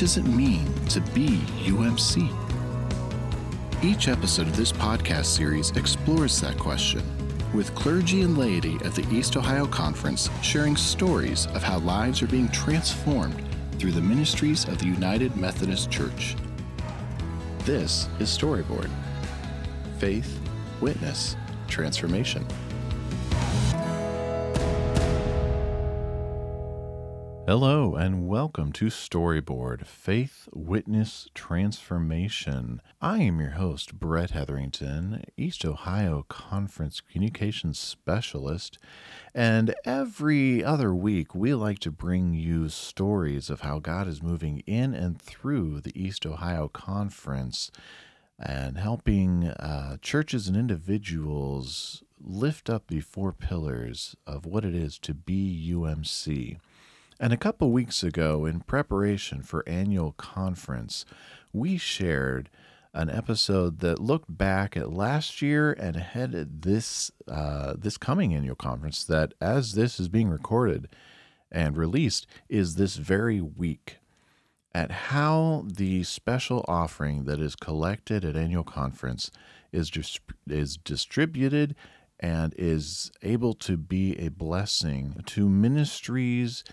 does it mean to be UMC? Each episode of this podcast series explores that question, with clergy and laity at the East Ohio Conference sharing stories of how lives are being transformed through the ministries of the United Methodist Church. This is Storyboard Faith, Witness, Transformation. Hello, and welcome to Storyboard Faith, Witness, Transformation. I am your host, Brett Hetherington, East Ohio Conference Communications Specialist. And every other week, we like to bring you stories of how God is moving in and through the East Ohio Conference and helping uh, churches and individuals lift up the four pillars of what it is to be UMC. And a couple weeks ago, in preparation for annual conference, we shared an episode that looked back at last year and ahead at this uh, this coming annual conference. That, as this is being recorded and released, is this very week. At how the special offering that is collected at annual conference is dis- is distributed and is able to be a blessing to ministries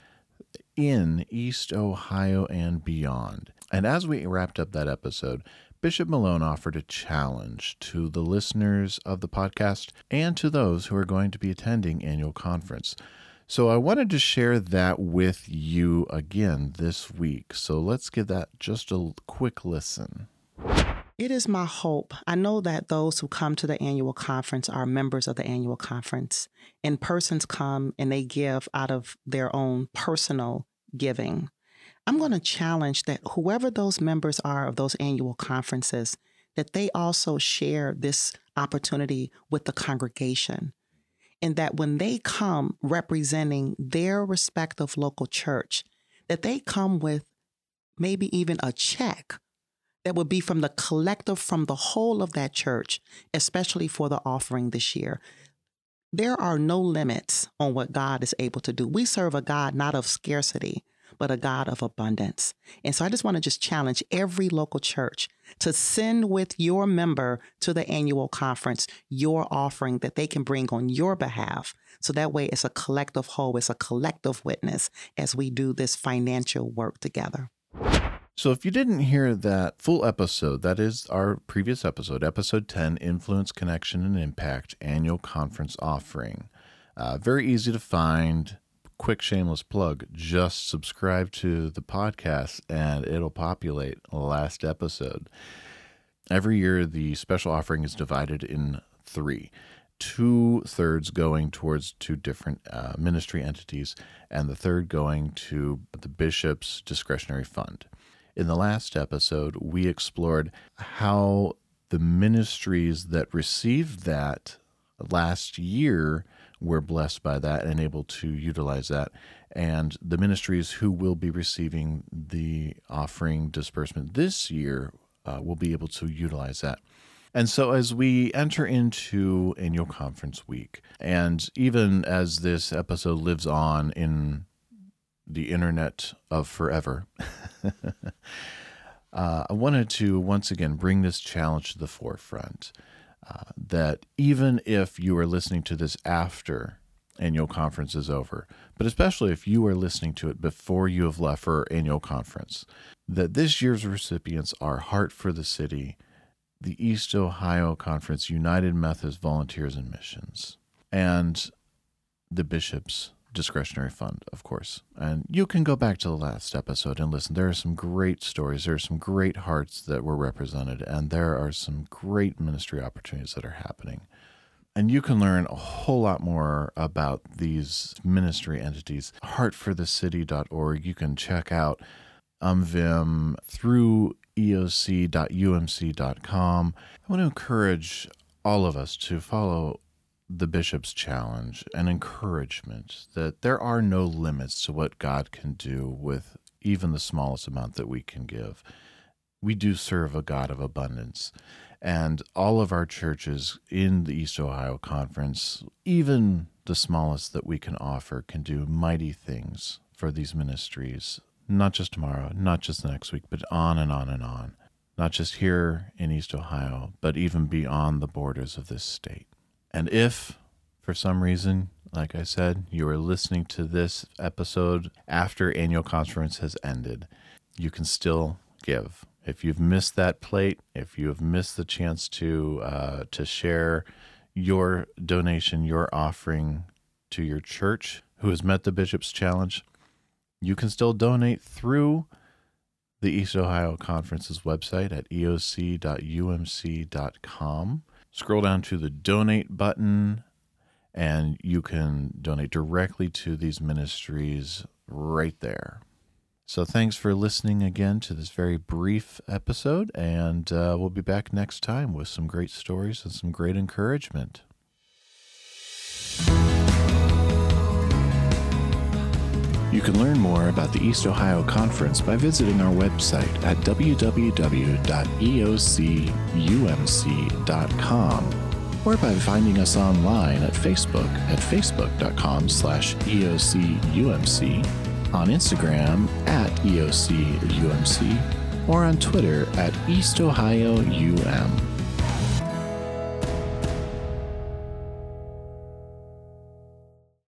in East Ohio and beyond. And as we wrapped up that episode, Bishop Malone offered a challenge to the listeners of the podcast and to those who are going to be attending annual conference. So I wanted to share that with you again this week. So let's give that just a quick listen. It is my hope. I know that those who come to the annual conference are members of the annual conference, and persons come and they give out of their own personal giving. I'm going to challenge that whoever those members are of those annual conferences, that they also share this opportunity with the congregation. And that when they come representing their respective local church, that they come with maybe even a check that would be from the collective, from the whole of that church, especially for the offering this year. There are no limits on what God is able to do. We serve a God not of scarcity, but a God of abundance. And so I just want to just challenge every local church to send with your member to the annual conference your offering that they can bring on your behalf. So that way it's a collective whole, it's a collective witness as we do this financial work together. So, if you didn't hear that full episode, that is our previous episode, episode 10 Influence, Connection, and Impact Annual Conference Offering. Uh, very easy to find. Quick shameless plug just subscribe to the podcast and it'll populate last episode. Every year, the special offering is divided in three two thirds going towards two different uh, ministry entities, and the third going to the bishop's discretionary fund. In the last episode, we explored how the ministries that received that last year were blessed by that and able to utilize that. And the ministries who will be receiving the offering disbursement this year uh, will be able to utilize that. And so, as we enter into annual conference week, and even as this episode lives on in the internet of forever, uh, I wanted to once again bring this challenge to the forefront. Uh, that even if you are listening to this after annual conference is over, but especially if you are listening to it before you have left for annual conference, that this year's recipients are Heart for the City, the East Ohio Conference United Methodist Volunteers and Missions, and the bishops discretionary fund, of course. And you can go back to the last episode and listen. There are some great stories. There are some great hearts that were represented, and there are some great ministry opportunities that are happening. And you can learn a whole lot more about these ministry entities. Heartforthecity.org. You can check out UMVIM through eocumc.com. I want to encourage all of us to follow the bishop's challenge and encouragement that there are no limits to what God can do with even the smallest amount that we can give. We do serve a God of abundance. And all of our churches in the East Ohio Conference, even the smallest that we can offer, can do mighty things for these ministries not just tomorrow, not just next week, but on and on and on. Not just here in East Ohio, but even beyond the borders of this state. And if, for some reason, like I said, you are listening to this episode after annual conference has ended, you can still give. If you've missed that plate, if you have missed the chance to uh, to share your donation, your offering to your church who has met the Bishop's Challenge, you can still donate through the East Ohio Conference's website at eocumc.com. Scroll down to the donate button and you can donate directly to these ministries right there. So, thanks for listening again to this very brief episode, and uh, we'll be back next time with some great stories and some great encouragement. You can learn more about the East Ohio Conference by visiting our website at www.eocumc.com or by finding us online at Facebook at facebook.com slash eocumc, on Instagram at eocumc, or on Twitter at East Ohio UM.